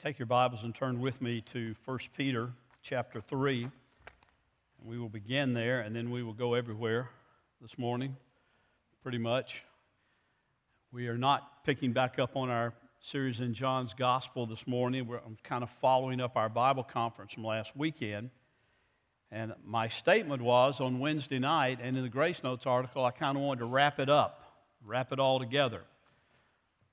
Take your Bibles and turn with me to 1 Peter chapter 3. We will begin there and then we will go everywhere this morning, pretty much. We are not picking back up on our series in John's Gospel this morning. We're kind of following up our Bible conference from last weekend. And my statement was on Wednesday night, and in the Grace Notes article, I kind of wanted to wrap it up, wrap it all together.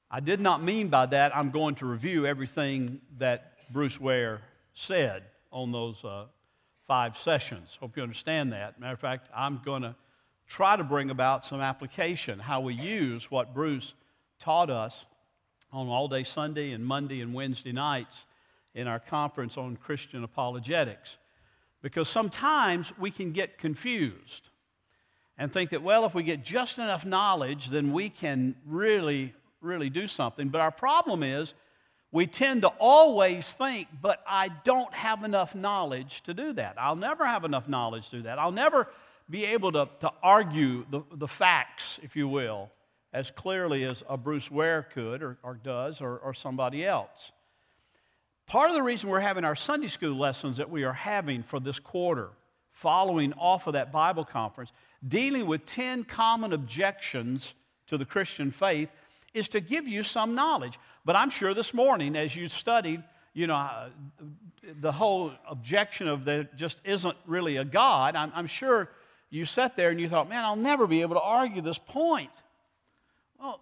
I did not mean by that I'm going to review everything that Bruce Ware said on those uh, five sessions. Hope you understand that. Matter of fact, I'm going to try to bring about some application, how we use what Bruce taught us on all day Sunday and Monday and Wednesday nights in our conference on Christian apologetics. Because sometimes we can get confused and think that, well, if we get just enough knowledge, then we can really, really do something. But our problem is we tend to always think, but I don't have enough knowledge to do that. I'll never have enough knowledge to do that. I'll never be able to, to argue the, the facts, if you will, as clearly as a Bruce Ware could or, or does or, or somebody else. Part of the reason we're having our Sunday school lessons that we are having for this quarter, following off of that Bible conference, dealing with 10 common objections to the Christian faith, is to give you some knowledge. But I'm sure this morning, as you studied, you know, uh, the whole objection of there just isn't really a God, I'm, I'm sure you sat there and you thought, man, I'll never be able to argue this point. Well,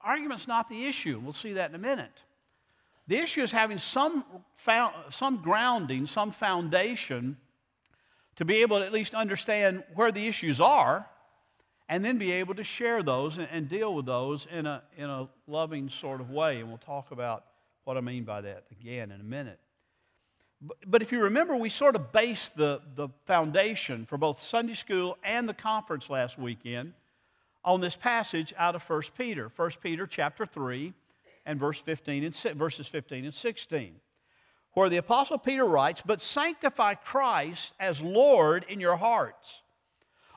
argument's not the issue. We'll see that in a minute. The issue is having some, found, some grounding, some foundation to be able to at least understand where the issues are and then be able to share those and, and deal with those in a, in a loving sort of way. And we'll talk about what I mean by that again in a minute. But, if you remember, we sort of based the, the foundation for both Sunday school and the conference last weekend on this passage out of 1 Peter. 1 Peter chapter 3 and verse 15 and, verses 15 and 16, where the Apostle Peter writes, But sanctify Christ as Lord in your hearts,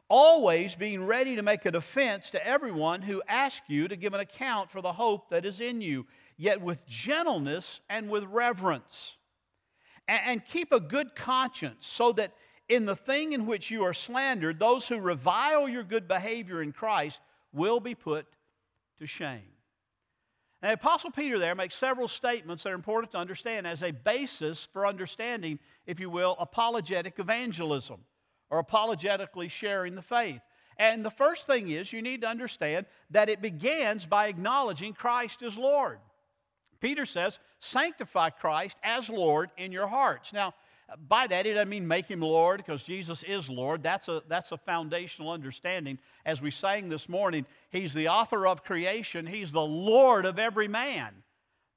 always being ready to make a defense to everyone who asks you to give an account for the hope that is in you, yet with gentleness and with reverence. And, and keep a good conscience, so that in the thing in which you are slandered, those who revile your good behavior in Christ will be put to shame. Now, the Apostle Peter there makes several statements that are important to understand as a basis for understanding, if you will, apologetic evangelism or apologetically sharing the faith. And the first thing is you need to understand that it begins by acknowledging Christ as Lord. Peter says, sanctify Christ as Lord in your hearts. Now, by that, it doesn't mean make him Lord because Jesus is Lord. That's a, that's a foundational understanding. As we sang this morning, he's the author of creation, he's the Lord of every man.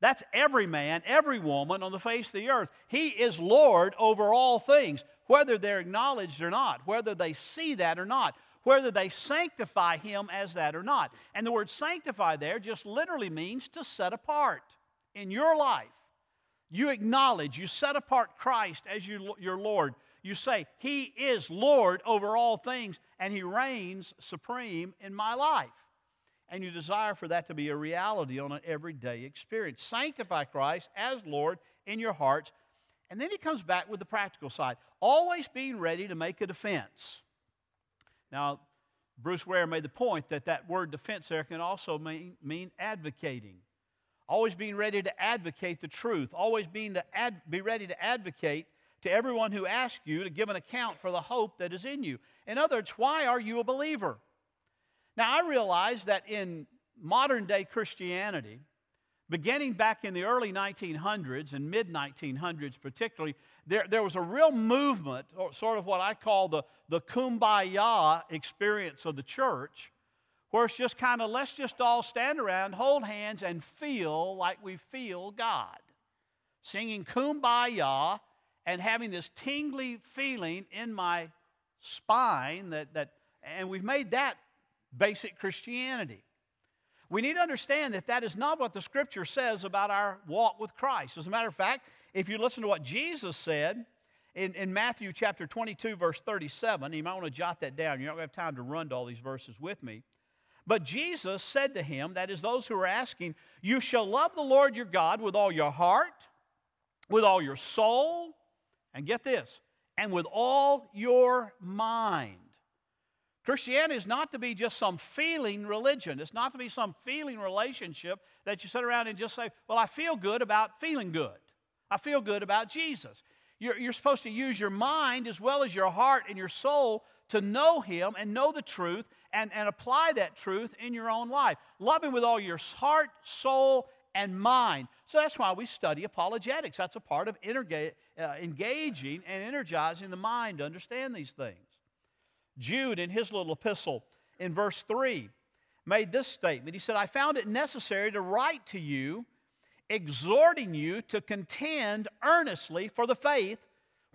That's every man, every woman on the face of the earth. He is Lord over all things, whether they're acknowledged or not, whether they see that or not, whether they sanctify him as that or not. And the word sanctify there just literally means to set apart in your life you acknowledge, you set apart Christ as you, your Lord. You say, He is Lord over all things, and He reigns supreme in my life. And you desire for that to be a reality on an everyday experience. Sanctify Christ as Lord in your hearts. And then he comes back with the practical side, always being ready to make a defense. Now, Bruce Ware made the point that that word defense there can also mean, mean advocating always being ready to advocate the truth, always being to ad, be ready to advocate to everyone who asks you to give an account for the hope that is in you. In other words, why are you a believer? Now, I realize that in modern day Christianity, beginning back in the early 1900s and mid 1900s particularly, there, there was a real movement, or sort of what I call the, the kumbaya experience of the church, where it's just kind of let's just all stand around, hold hands, and feel like we feel God. Singing kumbaya and having this tingly feeling in my spine that, that and we've made that basic Christianity. We need to understand that that is not what the scripture says about our walk with Christ. As a matter of fact, if you listen to what Jesus said in, in Matthew chapter 22, verse 37, you might want to jot that down. You don't have time to run to all these verses with me. But Jesus said to him, that is, those who are asking, You shall love the Lord your God with all your heart, with all your soul, and get this, and with all your mind. Christianity is not to be just some feeling religion. It's not to be some feeling relationship that you sit around and just say, Well, I feel good about feeling good. I feel good about Jesus. You're, you're supposed to use your mind as well as your heart and your soul to know Him and know the truth and, and apply that truth in your own life. Love Him with all your heart, soul, and mind. So that's why we study apologetics. That's a part of uh, engaging and energizing the mind to understand these things. Jude, in his little epistle in verse 3, made this statement. He said, I found it necessary to write to you, exhorting you to contend earnestly for the faith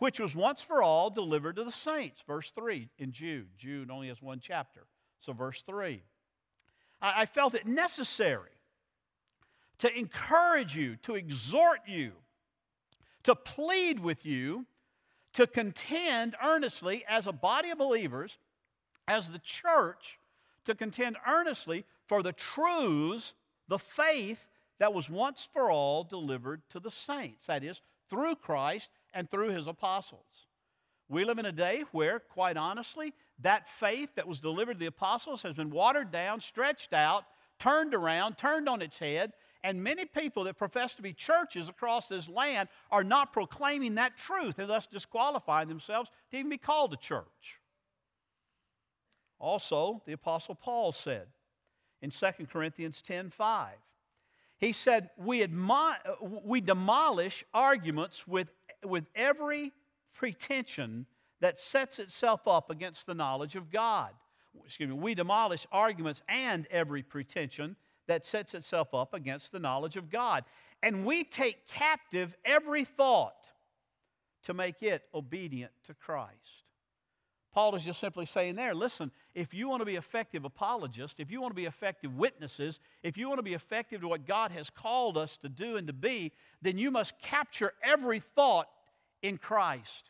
which was once for all delivered to the saints. Verse 3 in Jude. Jude only has one chapter. So, verse 3. I, I felt it necessary to encourage you, to exhort you, to plead with you, to contend earnestly as a body of believers, as the church, to contend earnestly for the truths, the faith that was once for all delivered to the saints. That is, through Christ and through his apostles. We live in a day where, quite honestly, that faith that was delivered to the apostles has been watered down, stretched out, turned around, turned on its head, and many people that profess to be churches across this land are not proclaiming that truth and thus disqualifying themselves to even be called a church. Also, the Apostle Paul said in 2 Corinthians 10 5, he said, We, we demolish arguments with with every pretension that sets itself up against the knowledge of God. Excuse me, we demolish arguments and every pretension that sets itself up against the knowledge of God. And we take captive every thought to make it obedient to Christ. Paul is just simply saying there, listen, if you want to be effective apologists, if you want to be effective witnesses, if you want to be effective to what God has called us to do and to be, then you must capture every thought in Christ.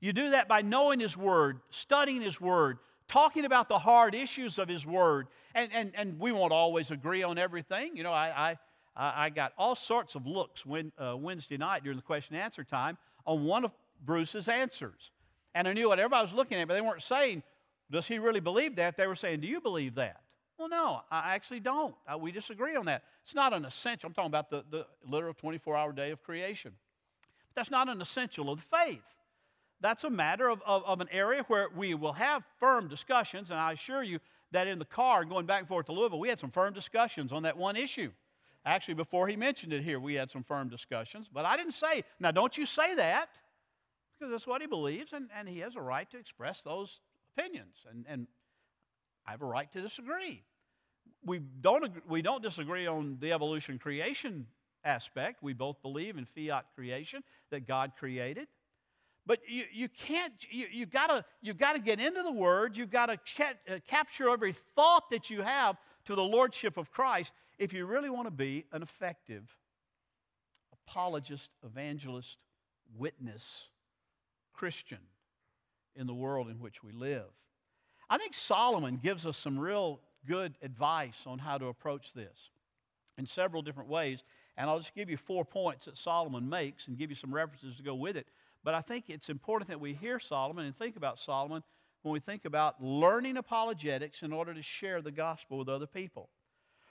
You do that by knowing His Word, studying His Word, talking about the hard issues of His Word. And, and, and we won't always agree on everything. You know, I, I, I got all sorts of looks when, uh, Wednesday night during the question and answer time on one of Bruce's answers. And I knew what everybody was looking at, but they weren't saying, Does he really believe that? They were saying, Do you believe that? Well, no, I actually don't. I, we disagree on that. It's not an essential. I'm talking about the, the literal 24 hour day of creation. That's not an essential of the faith. That's a matter of, of, of, an area where we will have firm discussions, and I assure you that in the car going back and forth to Louisville, we had some firm discussions on that one issue. Actually, before he mentioned it here, we had some firm discussions, but I didn't say, now don't you say that because that's what he believes, and, and he has a right to express those opinions. And, and I have a right to disagree. We don't, we don't disagree on the evolution creation aspect. We both believe in fiat creation that God created. But you, you can't, you, you gotta, you've got to get into the Word. You've got to ca- uh, capture every thought that you have to the Lordship of Christ if you really want to be an effective apologist, evangelist, witness Christian in the world in which we live. I think Solomon gives us some real good advice on how to approach this in several different ways. And I'll just give you four points that Solomon makes and give you some references to go with it. But I think it's important that we hear Solomon and think about Solomon when we think about learning apologetics in order to share the gospel with other people.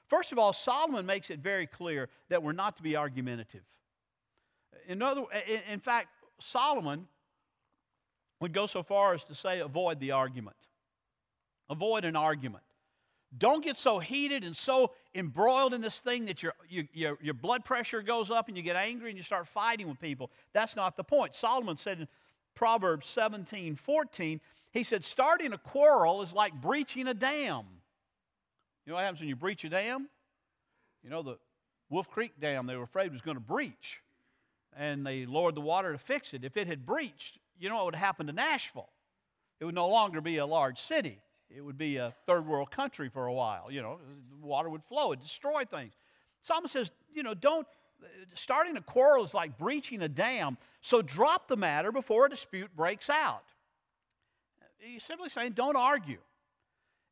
First of all, Solomon makes it very clear that we're not to be argumentative. In, other, in fact, Solomon would go so far as to say avoid the argument. Avoid an argument. Don't get so heated and so embroiled in this thing that your, your, your blood pressure goes up and you get angry and you start fighting with people. That's not the point. Solomon said in Proverbs 17 14, he said, starting a quarrel is like breaching a dam. You know what happens when you breach a dam? You know, the Wolf Creek Dam they were afraid was going to breach, and they lowered the water to fix it. If it had breached, you know what would happen to Nashville? It would no longer be a large city. It would be a third world country for a while. You know, water would flow, it destroy things. Solomon says, you know, don't, starting a quarrel is like breaching a dam, so drop the matter before a dispute breaks out. He's simply saying, don't argue.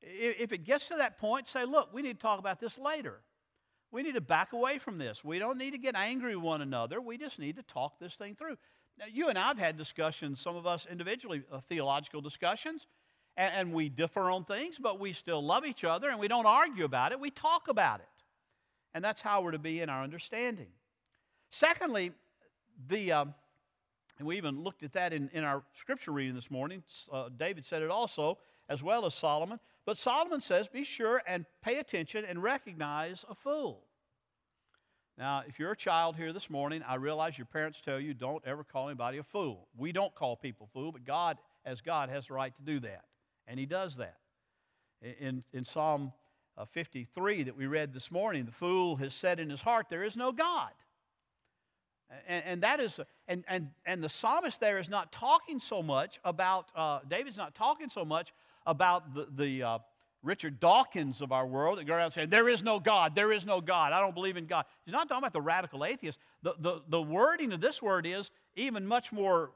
If it gets to that point, say, look, we need to talk about this later. We need to back away from this. We don't need to get angry with one another. We just need to talk this thing through. Now, you and I have had discussions, some of us individually, uh, theological discussions, and, and we differ on things, but we still love each other and we don't argue about it. We talk about it. And that's how we're to be in our understanding. Secondly, the, um, and we even looked at that in, in our scripture reading this morning. Uh, David said it also, as well as Solomon. But Solomon says, Be sure and pay attention and recognize a fool. Now, if you're a child here this morning, I realize your parents tell you don't ever call anybody a fool. We don't call people fool, but God, as God, has the right to do that. And He does that. In, in Psalm uh, 53 that we read this morning, the fool has said in his heart, There is no God. And, and, that is, and, and, and the psalmist there is not talking so much about, uh, David's not talking so much about the, the uh, Richard Dawkins of our world that go around saying, There is no God, there is no God, I don't believe in God. He's not talking about the radical atheist. The, the, the wording of this word is even much more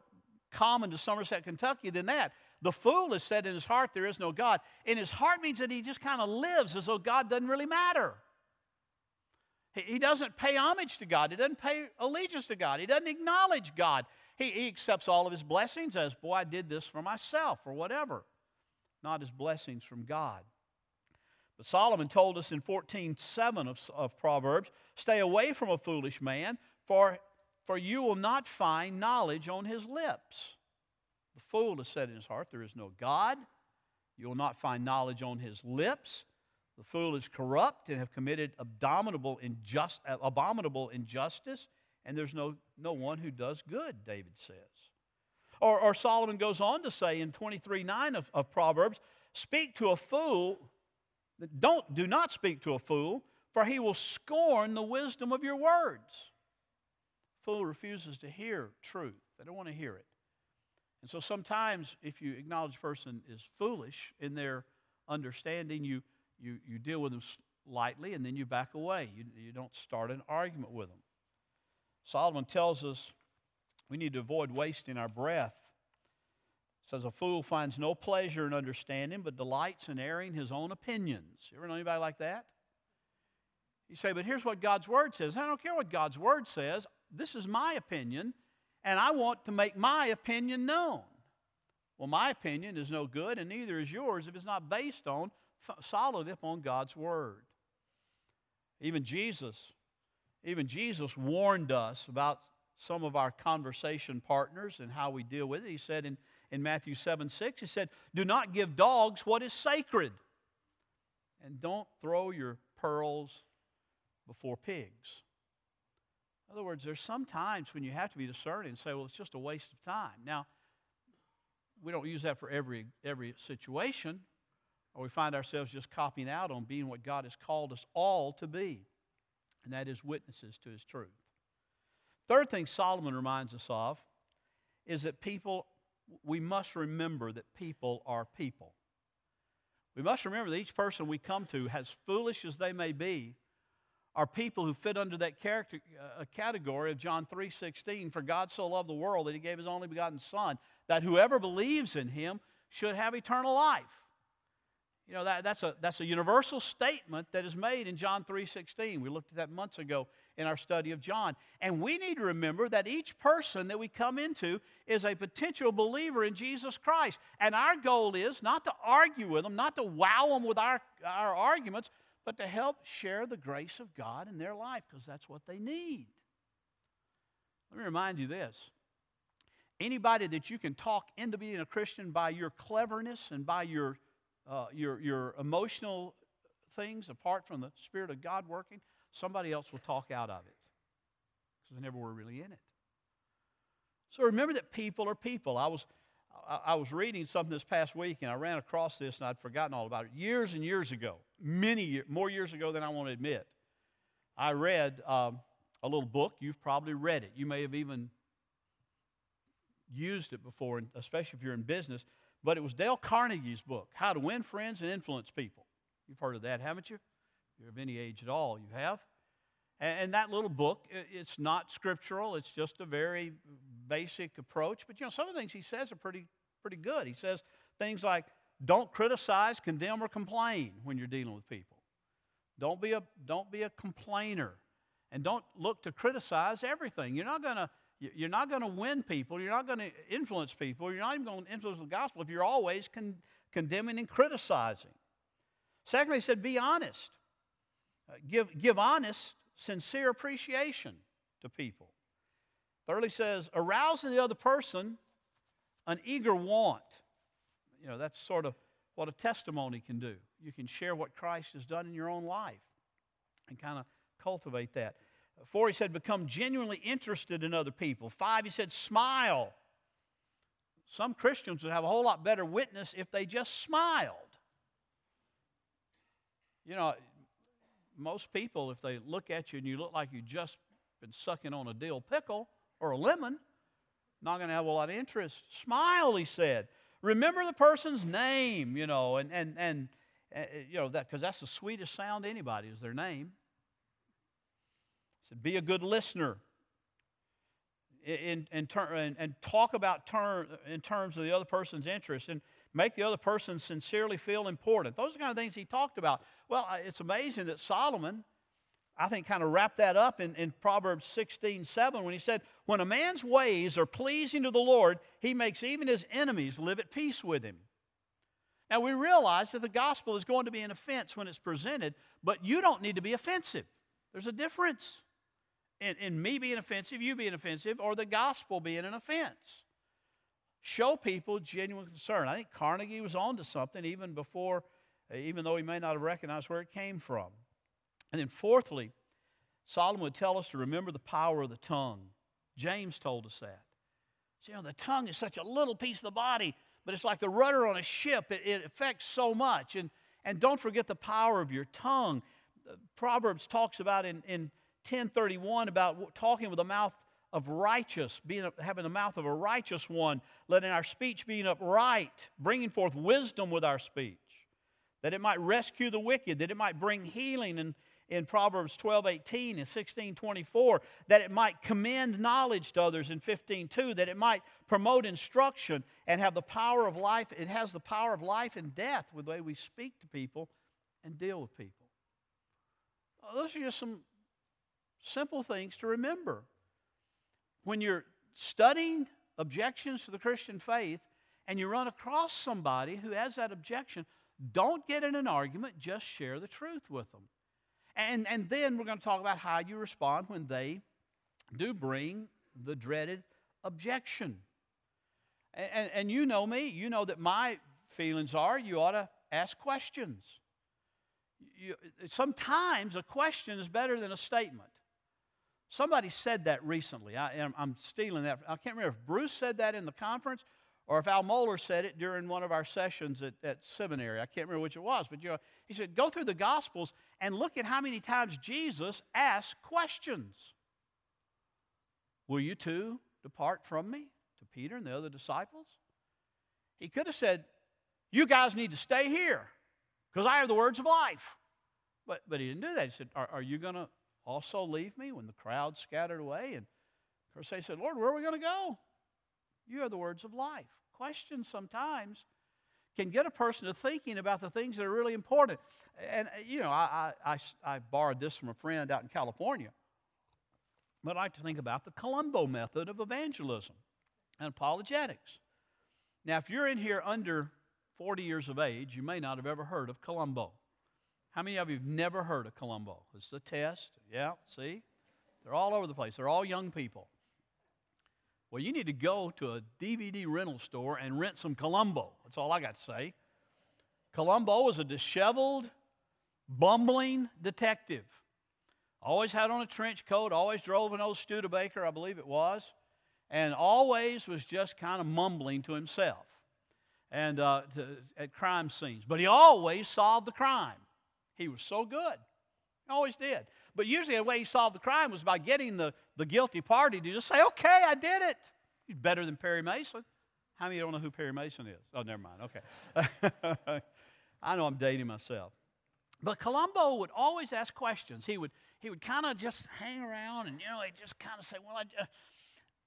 common to Somerset, Kentucky than that. The fool has said in his heart, There is no God. In his heart means that he just kind of lives as though God doesn't really matter. He doesn't pay homage to God. He doesn't pay allegiance to God. He doesn't acknowledge God. He, he accepts all of his blessings as, boy, I did this for myself or whatever, not as blessings from God. But Solomon told us in 14:7 of, of Proverbs, stay away from a foolish man, for, for you will not find knowledge on his lips. The fool has said in his heart, There is no God. You will not find knowledge on his lips. The fool is corrupt and have committed abominable, injust, abominable injustice, and there's no, no one who does good, David says. Or, or Solomon goes on to say in 23 9 of, of Proverbs, Speak to a fool, don't, do not speak to a fool, for he will scorn the wisdom of your words. Fool refuses to hear truth, they don't want to hear it. And so sometimes, if you acknowledge a person is foolish in their understanding, you you, you deal with them lightly and then you back away. You, you don't start an argument with them. Solomon tells us we need to avoid wasting our breath. says a fool finds no pleasure in understanding, but delights in airing his own opinions. You ever know anybody like that? You say, but here's what God's word says. I don't care what God's word says. This is my opinion, and I want to make my opinion known. Well, my opinion is no good, and neither is yours if it's not based on solid upon God's word. Even Jesus, even Jesus warned us about some of our conversation partners and how we deal with it. He said in, in Matthew 7 6, he said, Do not give dogs what is sacred, and don't throw your pearls before pigs. In other words, there's some times when you have to be discerning and say, well, it's just a waste of time. Now, we don't use that for every, every situation or we find ourselves just copying out on being what God has called us all to be, and that is witnesses to His truth. Third thing Solomon reminds us of is that people, we must remember that people are people. We must remember that each person we come to, as foolish as they may be, are people who fit under that character, uh, category of John 3:16. For God so loved the world that He gave His only begotten Son, that whoever believes in Him should have eternal life. You know, that, that's, a, that's a universal statement that is made in John 3.16. We looked at that months ago in our study of John. And we need to remember that each person that we come into is a potential believer in Jesus Christ. And our goal is not to argue with them, not to wow them with our, our arguments, but to help share the grace of God in their life because that's what they need. Let me remind you this. Anybody that you can talk into being a Christian by your cleverness and by your uh, your, your emotional things apart from the Spirit of God working, somebody else will talk out of it because they never were really in it. So remember that people are people. I was, I was reading something this past week and I ran across this and I'd forgotten all about it. Years and years ago, many years, more years ago than I want to admit, I read um, a little book. You've probably read it. You may have even used it before, especially if you're in business. But it was Dale Carnegie's book, How to Win Friends and Influence People. You've heard of that, haven't you? If you're of any age at all, you have. And that little book, it's not scriptural, it's just a very basic approach. But you know, some of the things he says are pretty, pretty good. He says things like, don't criticize, condemn, or complain when you're dealing with people. Don't be a, don't be a complainer. And don't look to criticize everything. You're not going to you're not going to win people. You're not going to influence people. You're not even going to influence the gospel if you're always con- condemning and criticizing. Secondly, he said, be honest. Uh, give, give honest, sincere appreciation to people. Thirdly, says, arouse in the other person an eager want. You know, that's sort of what a testimony can do. You can share what Christ has done in your own life and kind of cultivate that. Four, he said, become genuinely interested in other people. Five, he said, smile. Some Christians would have a whole lot better witness if they just smiled. You know, most people, if they look at you and you look like you just been sucking on a dill pickle or a lemon, not going to have a lot of interest. Smile, he said. Remember the person's name, you know, and, and, and uh, you know, that because that's the sweetest sound anybody is their name. He said, be a good listener. In, in ter- and, and talk about term, in terms of the other person's interest and make the other person sincerely feel important. Those are kind of things he talked about. Well, it's amazing that Solomon, I think, kind of wrapped that up in, in Proverbs 16 7 when he said, When a man's ways are pleasing to the Lord, he makes even his enemies live at peace with him. Now, we realize that the gospel is going to be an offense when it's presented, but you don't need to be offensive. There's a difference in, in me being offensive, you being offensive, or the gospel being an offense. Show people genuine concern. I think Carnegie was on to something even before, uh, even though he may not have recognized where it came from. And then, fourthly, Solomon would tell us to remember the power of the tongue. James told us that. So, you know, the tongue is such a little piece of the body, but it's like the rudder on a ship. It, it affects so much. And, and don't forget the power of your tongue. Uh, Proverbs talks about in, in 1031 about talking with a mouth of righteous, being having the mouth of a righteous one, letting our speech be upright, bringing forth wisdom with our speech, that it might rescue the wicked, that it might bring healing and in Proverbs 12, 18 and 16, 24, that it might commend knowledge to others in 15, 2, that it might promote instruction and have the power of life. It has the power of life and death with the way we speak to people and deal with people. Those are just some simple things to remember. When you're studying objections to the Christian faith and you run across somebody who has that objection, don't get in an argument, just share the truth with them. And, and then we're going to talk about how you respond when they do bring the dreaded objection. And, and, and, you know me, you know that my feelings are you ought to ask questions. You, sometimes a question is better than a statement. Somebody said that recently. I, am stealing that. I can't remember if Bruce said that in the conference or if Al Mohler said it during one of our sessions at, at seminary. I can't remember which it was, but you know, he said, go through the Gospels and look at how many times Jesus asked questions. Will you too depart from me? To Peter and the other disciples? He could have said, You guys need to stay here because I have the words of life. But, but he didn't do that. He said, Are, are you going to also leave me when the crowd scattered away? And of course, they said, Lord, where are we going to go? You are the words of life. Questions sometimes can get a person to thinking about the things that are really important. And, uh, you know, I, I, I, borrowed this from a friend out in California. But I like to think about the Columbo method of evangelism and apologetics. Now, if you're in here under 40 years of age, you may not have ever heard of Columbo. How many of you have never heard of Columbo? It's a test. Yeah, see? They're all over the place. They're all young people. Well, you need to go to a DVD rental store and rent some Columbo. That's all I got to say. Columbo was a disheveled, bumbling detective. Always had on a trench coat, always drove an old Studebaker, I believe it was, and always was just kind of mumbling to himself and uh, to, at crime scenes. But he always solved the crime. He was so good. He always did. But usually the way he solved the crime was by getting the, the guilty party to just say, okay, I did it. He's better than Perry Mason. How many of you don't know who Perry Mason is? Oh, never mind. Okay. I know I'm dating myself. But Columbo would always ask questions. He would, he would kind of just hang around and, you know, he'd just kind of say, well, I just,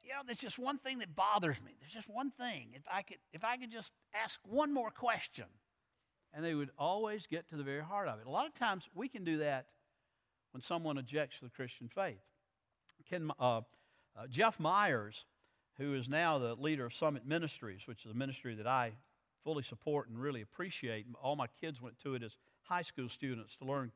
you know, there's just one thing that bothers me. There's just one thing. If I could, if I could just ask one more question, And they would always get to the very heart of it. A lot of times we can do that when someone objects to the Christian faith. Ken, uh, uh, Jeff Myers, who is now the leader of Summit Ministries, which is a ministry that I fully support and really appreciate. All my kids went to it as high school students to learn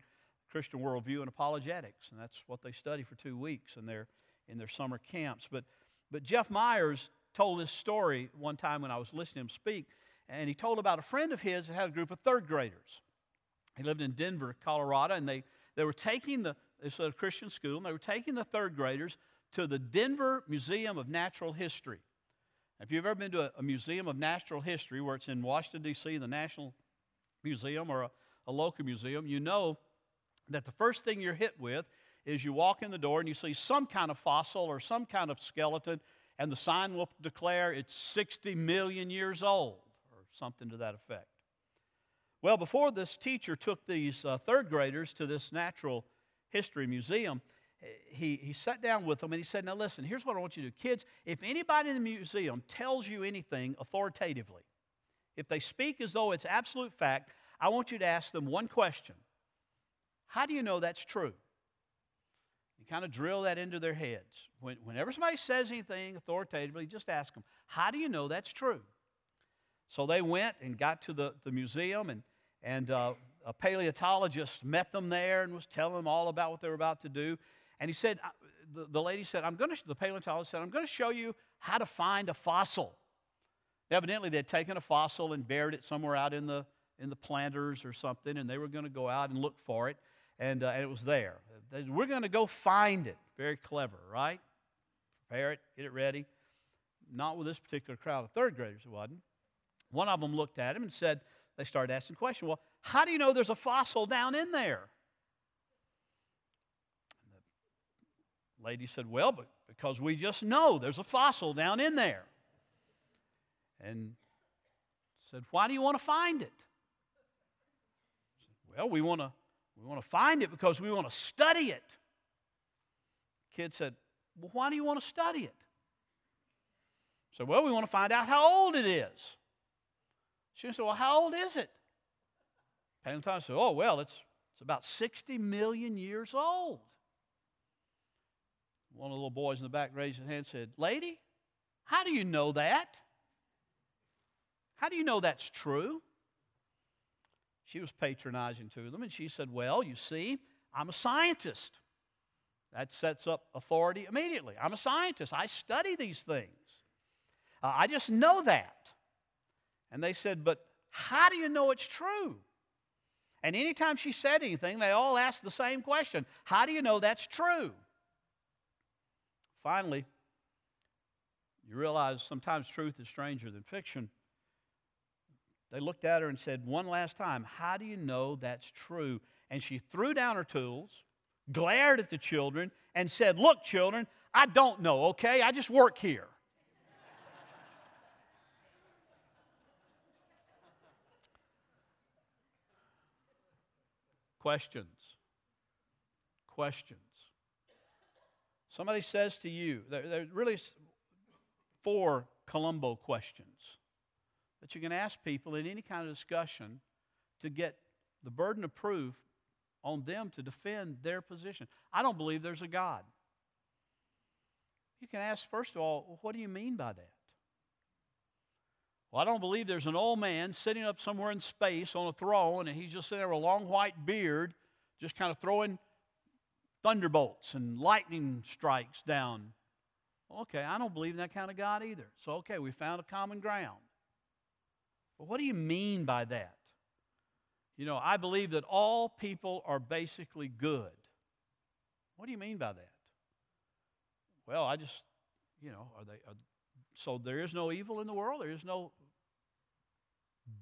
Christian worldview and apologetics, and that's what they study for two weeks in their in their summer camps. But but Jeff Myers told this story one time when I was listening to him speak, and he told about a friend of his that had a group of third graders. He lived in Denver, Colorado, and they, they were taking the, it's a Christian school, and they were taking the third graders to the Denver Museum of Natural History. If you've ever been to a, a museum of natural history, where it's in Washington, D.C., the National Museum or a, a local museum, you know that the first thing you're hit with is you walk in the door and you see some kind of fossil or some kind of skeleton, and the sign will declare it's 60 million years old something to that effect. Well, before this teacher took these uh, third graders to this natural history museum, he, he sat down with them and he said, Now listen, here's what I want you to do. Kids, if anybody in the museum tells you anything authoritatively, if they speak as though it's absolute fact, I want you to ask them one question How do you know that's true? You kind of drill that into their heads. When, whenever somebody says anything authoritatively, just ask them, How do you know that's true? So they went and got to the, the museum, and, and uh, a paleontologist met them there and was telling them all about what they were about to do. And he said, the, the lady said, I'm going to, the paleontologist said, I'm going to show you how to find a fossil. Evidently, they'd taken a fossil and buried it somewhere out in the, in the planters or something, and they were going to go out and look for it, and, uh, and it was there. We're going to go find it. Very clever, right? Prepare it, get it ready. Not with this particular crowd of third graders, it wasn't. One of them looked at him and said, they started asking questions. Well, how do you know there's a fossil down in there? And the lady said, Well, but because we just know there's a fossil down in there. And said, Why do you want to find it? Said, well, we want to we want to find it because we want to study it. Kid said, Well, why do you want to study it? So, well, we want to find out how old it is. She said, Well, how old is it? Paleontologist said, Oh, well, it's, it's about 60 million years old. One of the little boys in the back raised his hand and said, Lady, how do you know that? How do you know that's true? She was patronizing to them, and she said, Well, you see, I'm a scientist. That sets up authority immediately. I'm a scientist. I study these things. Uh, I just know that. And they said, But how do you know it's true? And anytime she said anything, they all asked the same question How do you know that's true? Finally, you realize sometimes truth is stranger than fiction. They looked at her and said, One last time, how do you know that's true? And she threw down her tools, glared at the children, and said, Look, children, I don't know, okay? I just work here. Questions. Questions. Somebody says to you, there, there are really four Columbo questions that you can ask people in any kind of discussion to get the burden of proof on them to defend their position. I don't believe there's a God. You can ask, first of all, what do you mean by that? Well, I don't believe there's an old man sitting up somewhere in space on a throne and he's just sitting there with a long white beard, just kind of throwing thunderbolts and lightning strikes down. Okay, I don't believe in that kind of God either. So, okay, we found a common ground. But what do you mean by that? You know, I believe that all people are basically good. What do you mean by that? Well, I just, you know, are they, are, so there is no evil in the world? There is no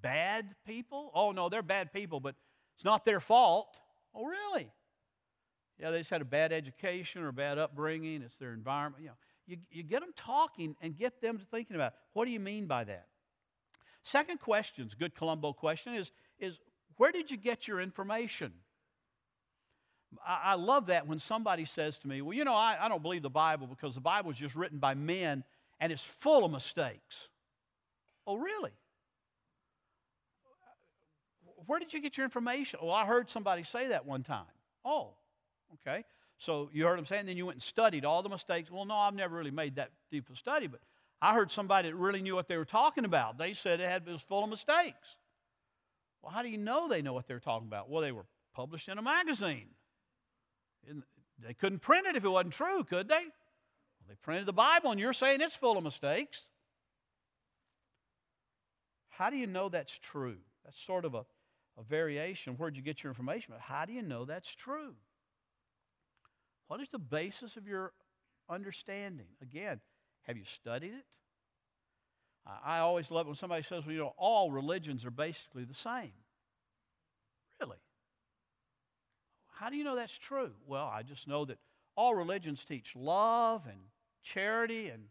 bad people? Oh, no, they're bad people, but it's not their fault. Oh, really? Yeah, they just had a bad education or bad upbringing. It's their environment. You know, you, you get them talking and get them thinking about what do you mean by that? Second question, good Columbo question, is, is where did you get your information? I, I love that when somebody says to me, well, you know, I, I don't believe the Bible because the Bible is just written by men and it's full of mistakes. Oh, really? Where did you get your information? Well, I heard somebody say that one time. Oh, okay. So you heard them saying, then you went and studied all the mistakes. Well, no, I've never really made that deep of a study, but I heard somebody that really knew what they were talking about. They said it, had, it was full of mistakes. Well, how do you know they know what they're talking about? Well, they were published in a magazine. They couldn't print it if it wasn't true, could they? Well, they printed the Bible, and you're saying it's full of mistakes. How do you know that's true? That's sort of a, a variation. Where'd you get your information? But how do you know that's true? What is the basis of your understanding? Again, have you studied it? I always love it when somebody says, well, you know, all religions are basically the same. Really? How do you know that's true? Well, I just know that all religions teach love and charity and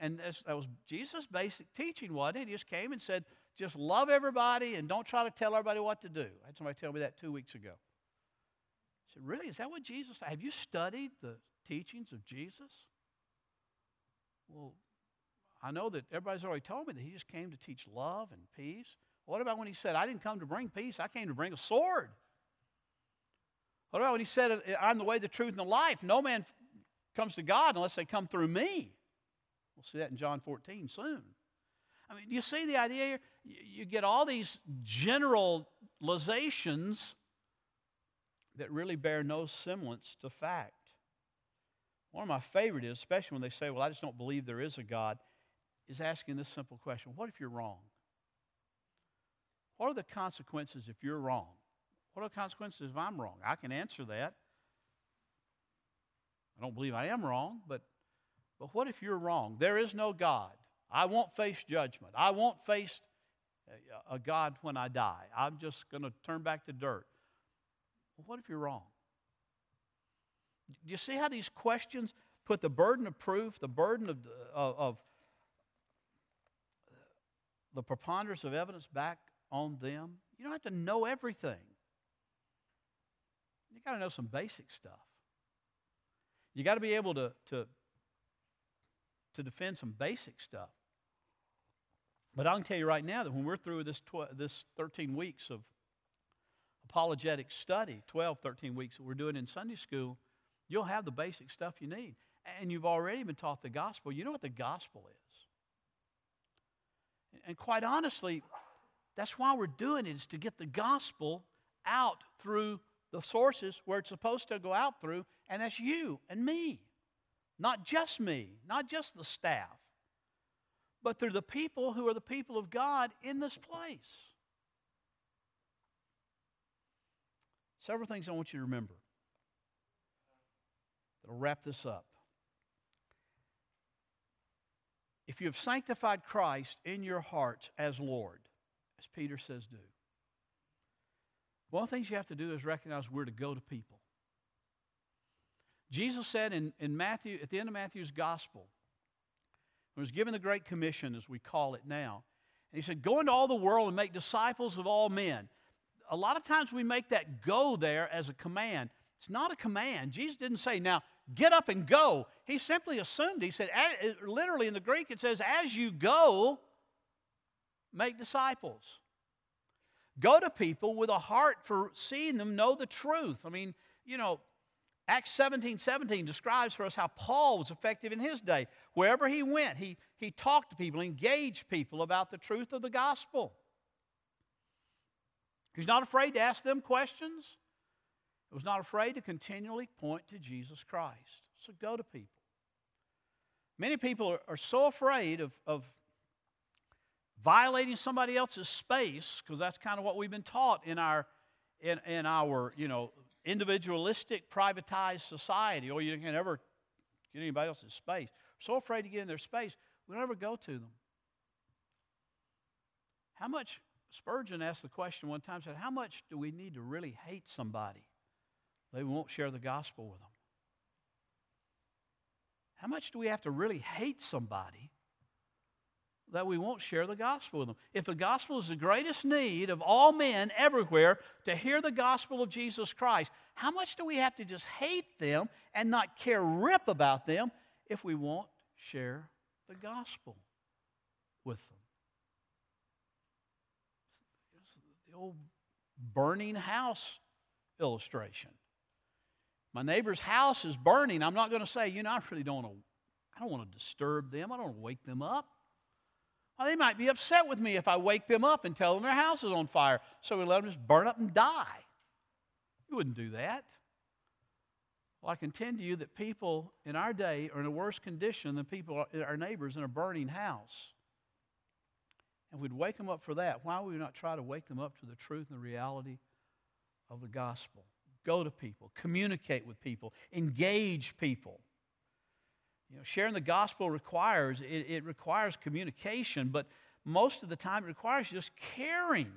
and that was Jesus' basic teaching, wasn't it? He just came and said, just love everybody and don't try to tell everybody what to do. I had somebody tell me that two weeks ago. I said, Really? Is that what Jesus Have you studied the teachings of Jesus? Well, I know that everybody's already told me that he just came to teach love and peace. What about when he said, I didn't come to bring peace, I came to bring a sword? What about when he said, I'm the way, the truth, and the life? No man comes to God unless they come through me. We'll see that in John 14 soon. I mean, do you see the idea here? You get all these generalizations that really bear no semblance to fact. One of my favorite is, especially when they say, Well, I just don't believe there is a God, is asking this simple question What if you're wrong? What are the consequences if you're wrong? What are the consequences if I'm wrong? I can answer that. I don't believe I am wrong, but, but what if you're wrong? There is no God. I won't face judgment. I won't face a God when I die. I'm just going to turn back to dirt. Well, what if you're wrong? Do you see how these questions put the burden of proof, the burden of, of, of the preponderance of evidence back on them? You don't have to know everything. You got to know some basic stuff. You got to be able to, to, to defend some basic stuff. But I can tell you right now that when we're through this, tw- this 13 weeks of apologetic study, 12, 13 weeks that we're doing in Sunday school, you'll have the basic stuff you need. And you've already been taught the gospel. You know what the gospel is. And quite honestly, that's why we're doing it, is to get the gospel out through the sources where it's supposed to go out through, and that's you and me. Not just me, not just the staff but through the people who are the people of God in this place. Several things I want you to remember that'll wrap this up. If you have sanctified Christ in your hearts as Lord, as Peter says, do, one of the things you have to do is recognize where to go to people. Jesus said in, in Matthew, at the end of Matthew's gospel, was given the Great Commission, as we call it now. And he said, Go into all the world and make disciples of all men. A lot of times we make that go there as a command. It's not a command. Jesus didn't say, Now get up and go. He simply assumed, he said, literally in the Greek, it says, As you go, make disciples. Go to people with a heart for seeing them know the truth. I mean, you know, Acts 17 17 describes for us how Paul was effective in his day. Wherever he went, he, he talked to people, engaged people about the truth of the gospel. He's not afraid to ask them questions. He was not afraid to continually point to Jesus Christ. So go to people. Many people are, are so afraid of, of violating somebody else's space, because that's kind of what we've been taught in our in, in our, you know, individualistic, privatized society, or you can never get anybody else's space. so afraid to get in their space, we never go to them. How much, Spurgeon asked the question one time, said, How much do we need to really hate somebody they won't share the gospel with them? How much do we have to really hate somebody that we won't share the gospel with them. If the gospel is the greatest need of all men everywhere to hear the gospel of Jesus Christ, how much do we have to just hate them and not care rip about them if we won't share the gospel with them? The old burning house illustration. My neighbor's house is burning. I'm not going to say, you know, I really don't want to, I don't want to disturb them. I don't want to wake them up. Well, they might be upset with me if I wake them up and tell them their house is on fire. So we let them just burn up and die. You wouldn't do that. Well, I contend to you that people in our day are in a worse condition than people, our neighbors, in a burning house. And we'd wake them up for that. Why would we not try to wake them up to the truth and the reality of the gospel? Go to people, communicate with people, engage people. You know, sharing the gospel requires it, it requires communication, but most of the time it requires just caring,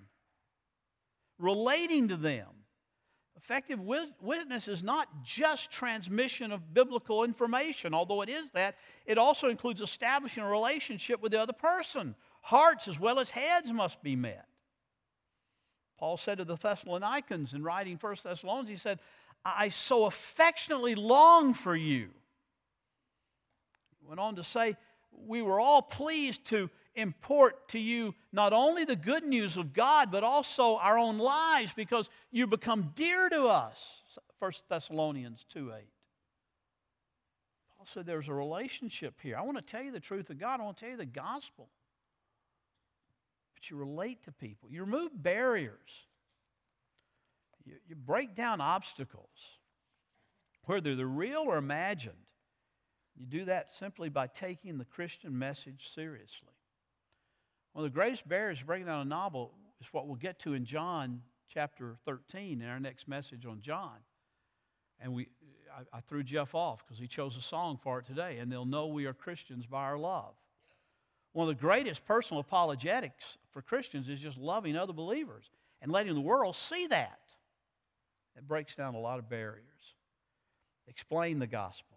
relating to them. Effective witness is not just transmission of biblical information, although it is that. It also includes establishing a relationship with the other person, Hearts as well as heads must be met. Paul said to the Thessalonians in writing 1 Thessalonians, he said, I so affectionately long for you. Went on to say, We were all pleased to import to you not only the good news of God, but also our own lives because you become dear to us. 1 Thessalonians 2 8. Paul said there's a relationship here. I want to tell you the truth of God, I want to tell you the gospel but you relate to people. You remove barriers. You, you break down obstacles, whether they're real or imagined. You do that simply by taking the Christian message seriously. One of the greatest barriers to breaking down a novel is what we'll get to in John chapter 13 in our next message on John. And we, I, I threw Jeff off because he chose a song for it today, and they'll know we are Christians by our love. One of the greatest personal apologetics for Christians is just loving other believers and letting the world see that. It breaks down a lot of barriers. Explain the gospel.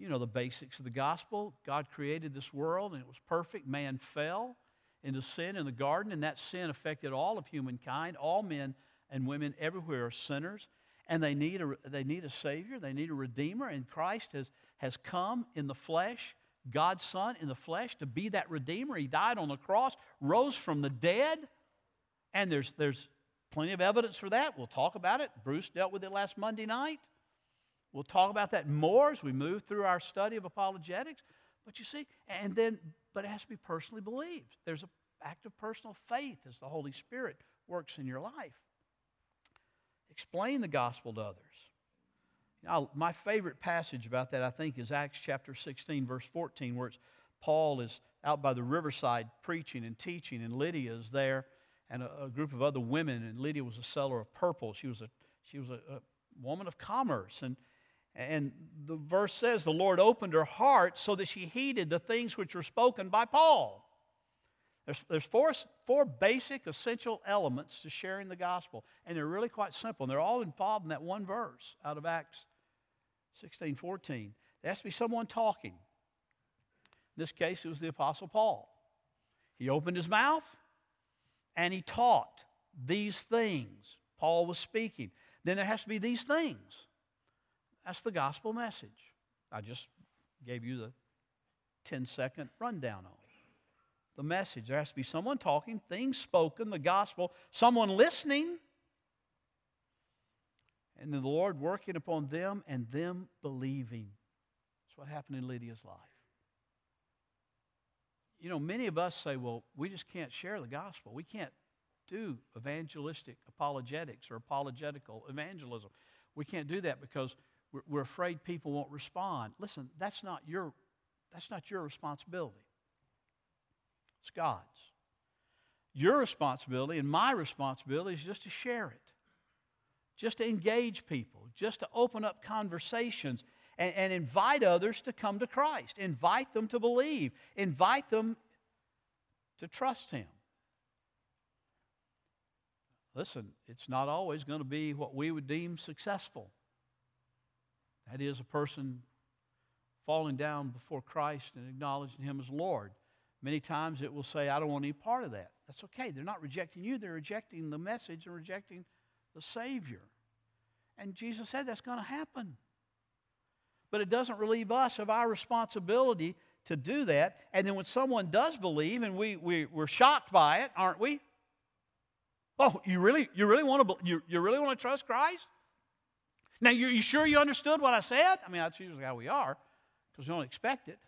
You know the basics of the gospel. God created this world and it was perfect. Man fell into sin in the garden, and that sin affected all of humankind. All men and women everywhere are sinners, and they need a, they need a Savior, they need a Redeemer, and Christ has, has come in the flesh God's Son in the flesh to be that Redeemer. He died on the cross, rose from the dead, and there's, there's plenty of evidence for that. We'll talk about it. Bruce dealt with it last Monday night. We'll talk about that more as we move through our study of apologetics. But you see, and then, but it has to be personally believed. There's an act of personal faith as the Holy Spirit works in your life. Explain the gospel to others. Now, my favorite passage about that, I think, is Acts chapter 16, verse 14, where it's Paul is out by the riverside preaching and teaching, and Lydia is there, and a, a group of other women, and Lydia was a seller of purple. She was a, she was a, a woman of commerce. And, and the verse says, The Lord opened her heart so that she heeded the things which were spoken by Paul. There's, there's four, four basic, essential elements to sharing the gospel, and they're really quite simple. And they're all involved in that one verse out of Acts 16, 14. There has to be someone talking. In this case, it was the Apostle Paul. He opened his mouth and he taught these things. Paul was speaking. Then there has to be these things. That's the gospel message. I just gave you the 10 second rundown on the message. There has to be someone talking, things spoken, the gospel, someone listening and the Lord working upon them and them believing. That's what happened in Lydia's life. You know, many of us say, well, we just can't share the gospel. We can't do evangelistic apologetics or apologetical evangelism. We can't do that because we're, afraid people won't respond. Listen, that's not your, that's not your responsibility. It's God's. Your responsibility and my responsibility is just to share it just to engage people, just to open up conversations and, and invite others to come to Christ, invite them to believe, invite them to trust Him. Listen, it's not always going to be what we would deem successful. That is, a person falling down before Christ and acknowledging Him as Lord. Many times it will say, I don't want any part of that. That's okay. They're not rejecting you, they're rejecting the message and rejecting the Savior. And Jesus said that's going to happen. But it doesn't relieve us of our responsibility to do that. And then when someone does believe and we, we, we're shocked by it, aren't we? Oh, you really, you really want to, you, you really want to trust Christ? Now, you, you sure you understood what I said? I mean, that's usually how we are because we don't expect it.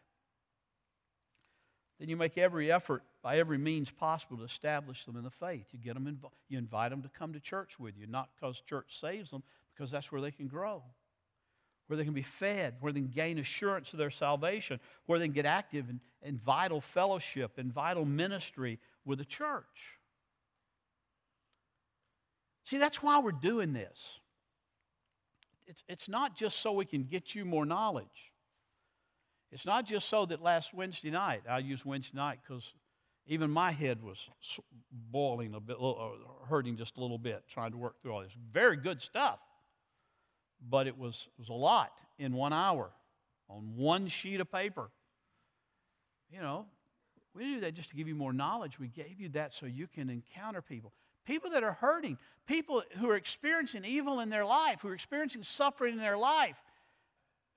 Then you make every effort by every means possible to establish them in the faith. You get them, inv- you invite them to come to church with you, not because church saves them, because that's where they can grow, where they can be fed, where they can gain assurance of their salvation, where they can get active in, in vital fellowship and vital ministry with the church. See, that's why we're doing this. It's, it's not just so we can get you more knowledge. It's not just so that last Wednesday night, I use Wednesday night because even my head was boiling a bit, hurting just a little bit, trying to work through all this. Very good stuff, but it was, it was a lot in one hour on one sheet of paper. You know, we didn't do that just to give you more knowledge. We gave you that so you can encounter people. People that are hurting, people who are experiencing evil in their life, who are experiencing suffering in their life.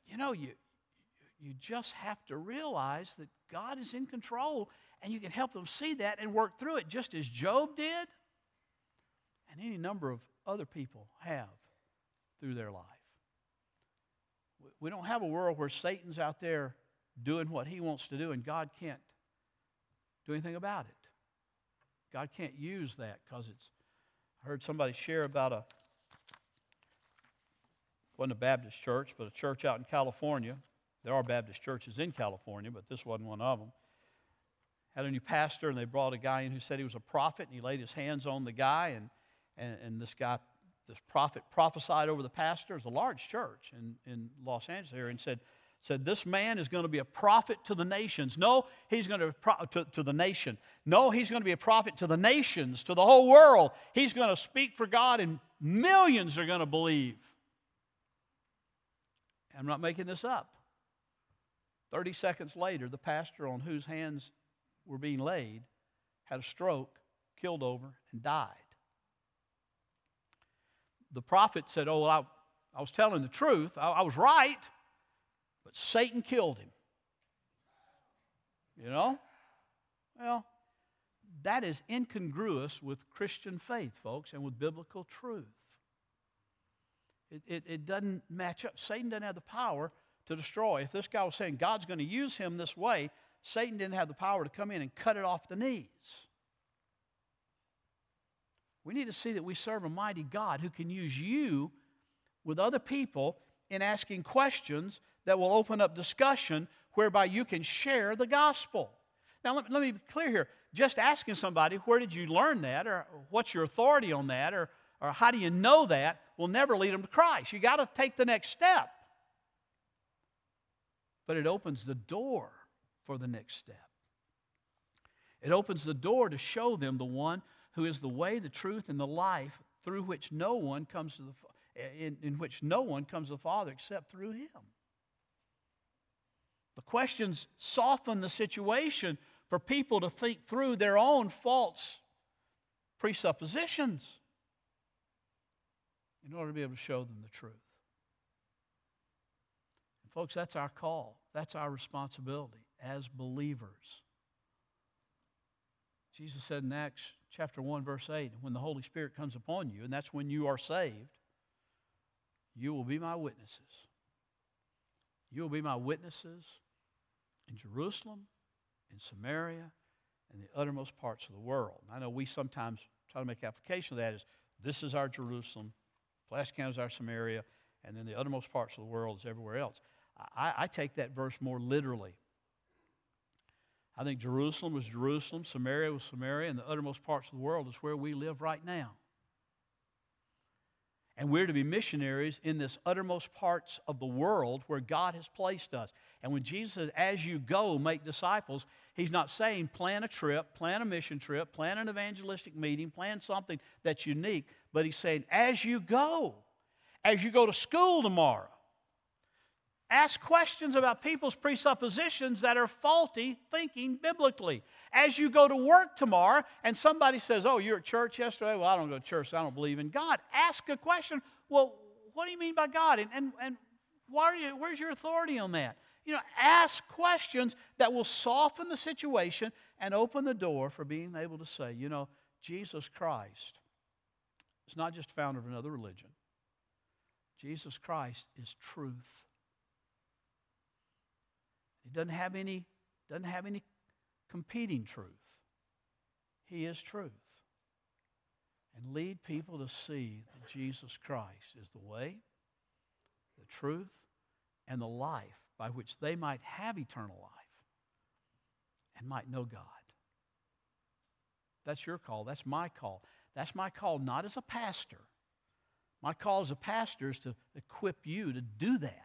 You know, you, you just have to realize that God is in control and you can help them see that and work through it just as Job did and any number of other people have through their life. We don't have a world where Satan's out there doing what he wants to do and God can't do anything about it. God can't use that because it's. I heard somebody share about a wasn't a Baptist church, but a church out in California. There are Baptist churches in California, but this wasn't one of them had a new pastor, and they brought a guy in who said he was a prophet, and he laid his hands on the guy, and, and, and this guy, this prophet, prophesied over the pastor. It's a large church in, in Los Angeles area, and said, said, This man is going to be a prophet to the nations. No, he's going to, to, to the nation. No, he's going to be a prophet to the nations, to the whole world. He's going to speak for God, and millions are going to believe. I'm not making this up. 30 seconds later, the pastor on whose hands were being laid had a stroke, killed over, and died. The prophet said, Oh, I, I was telling the truth. I, I was right, but Satan killed him. You know? Well, that is incongruous with Christian faith, folks, and with biblical truth. It, it, it, doesn't match up. Satan doesn't have the power to destroy. If this guy was saying God's going to use him this way, Satan didn't have the power to come in and cut it off the knees. We need to see that we serve a mighty God who can use you with other people in asking questions that will open up discussion whereby you can share the gospel. Now, let, let me be clear here. Just asking somebody, where did you learn that, or what's your authority on that, or, or how do you know that, will never lead them to Christ. You got to take the next step. But it opens the door for the next step. It opens the door to show them the one who is the way, the truth, and the life through which no one comes to the in, in which no one comes to the Father except through him. The questions soften the situation for people to think through their own false presuppositions in order to be able to show them the truth. And folks, that's our call. That's our responsibility as believers. Jesus said in Acts chapter 1, verse 8, when the Holy Spirit comes upon you, and that's when you are saved, you will be my witnesses. You will be my witnesses in Jerusalem, in Samaria, and the uttermost parts of the world. And I know we sometimes try to make application of that as this is our Jerusalem, Pulaski is our Samaria, and then the uttermost parts of the world is everywhere else. I, I take that verse more literally. I think Jerusalem was Jerusalem, Samaria was Samaria, and the uttermost parts of the world is where we live right now. And we're to be missionaries in this uttermost parts of the world where God has placed us. And when Jesus says, as you go, make disciples, he's not saying plan a trip, plan a mission trip, plan an evangelistic meeting, plan something that's unique, but he's saying, as you go, as you go to school tomorrow, Ask questions about people's presuppositions that are faulty thinking biblically. As you go to work tomorrow and somebody says, Oh, you're at church yesterday? Well, I don't go to church, so I don't believe in God. Ask a question. Well, what do you mean by God? And, and, and why are you, where's your authority on that? You know, ask questions that will soften the situation and open the door for being able to say, you know, Jesus Christ It's not just founder of another religion. Jesus Christ is truth. He doesn't have any, doesn't have any competing truth. He is truth. And lead people to see that Jesus Christ is the way, the truth, and the life by which they might have eternal life and might know God. That's your call. That's my call. That's my call, not as a pastor. My call as a pastor is to equip you to do that.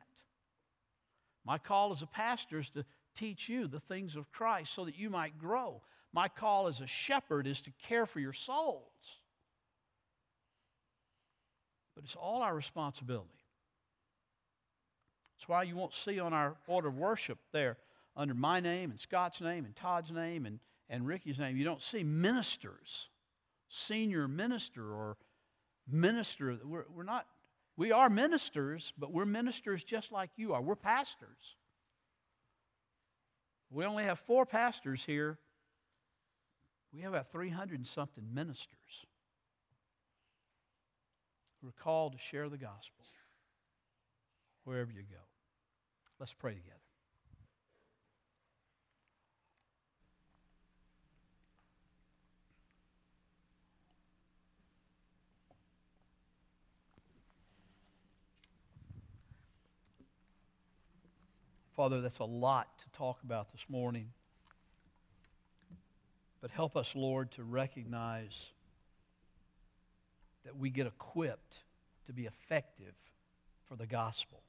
My call as a pastor is to teach you the things of Christ so that you might grow. My call as a shepherd is to care for your souls. But it's all our responsibility. That's why you won't see on our order of worship there, under my name and Scott's name and Todd's name and, and Ricky's name, you don't see ministers, senior minister or minister. We're, we're not, we are ministers, but we're ministers just like you are. We're pastors. We only have four pastors here. We have about 300 and something ministers who are called to share the gospel wherever you go. Let's pray together. Father, that's a lot to talk about this morning. But help us, Lord, to recognize that we get equipped to be effective for the gospel.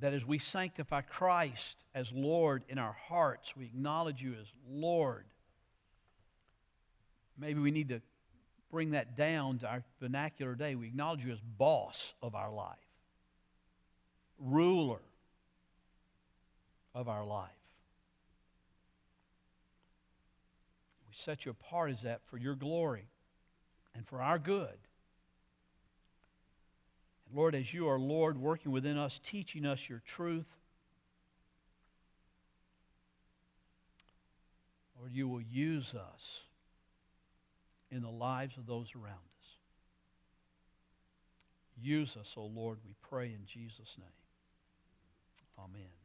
That as we sanctify Christ as Lord in our hearts, we acknowledge you as Lord. Maybe we need to bring that down to our vernacular day. We acknowledge you as boss of our life ruler of our life. We set you apart as that for your glory and for our good. And Lord, as you are Lord working within us, teaching us your truth, Lord, you will use us in the lives of those around us. Use us, O oh Lord, we pray in Jesus' name. Amen.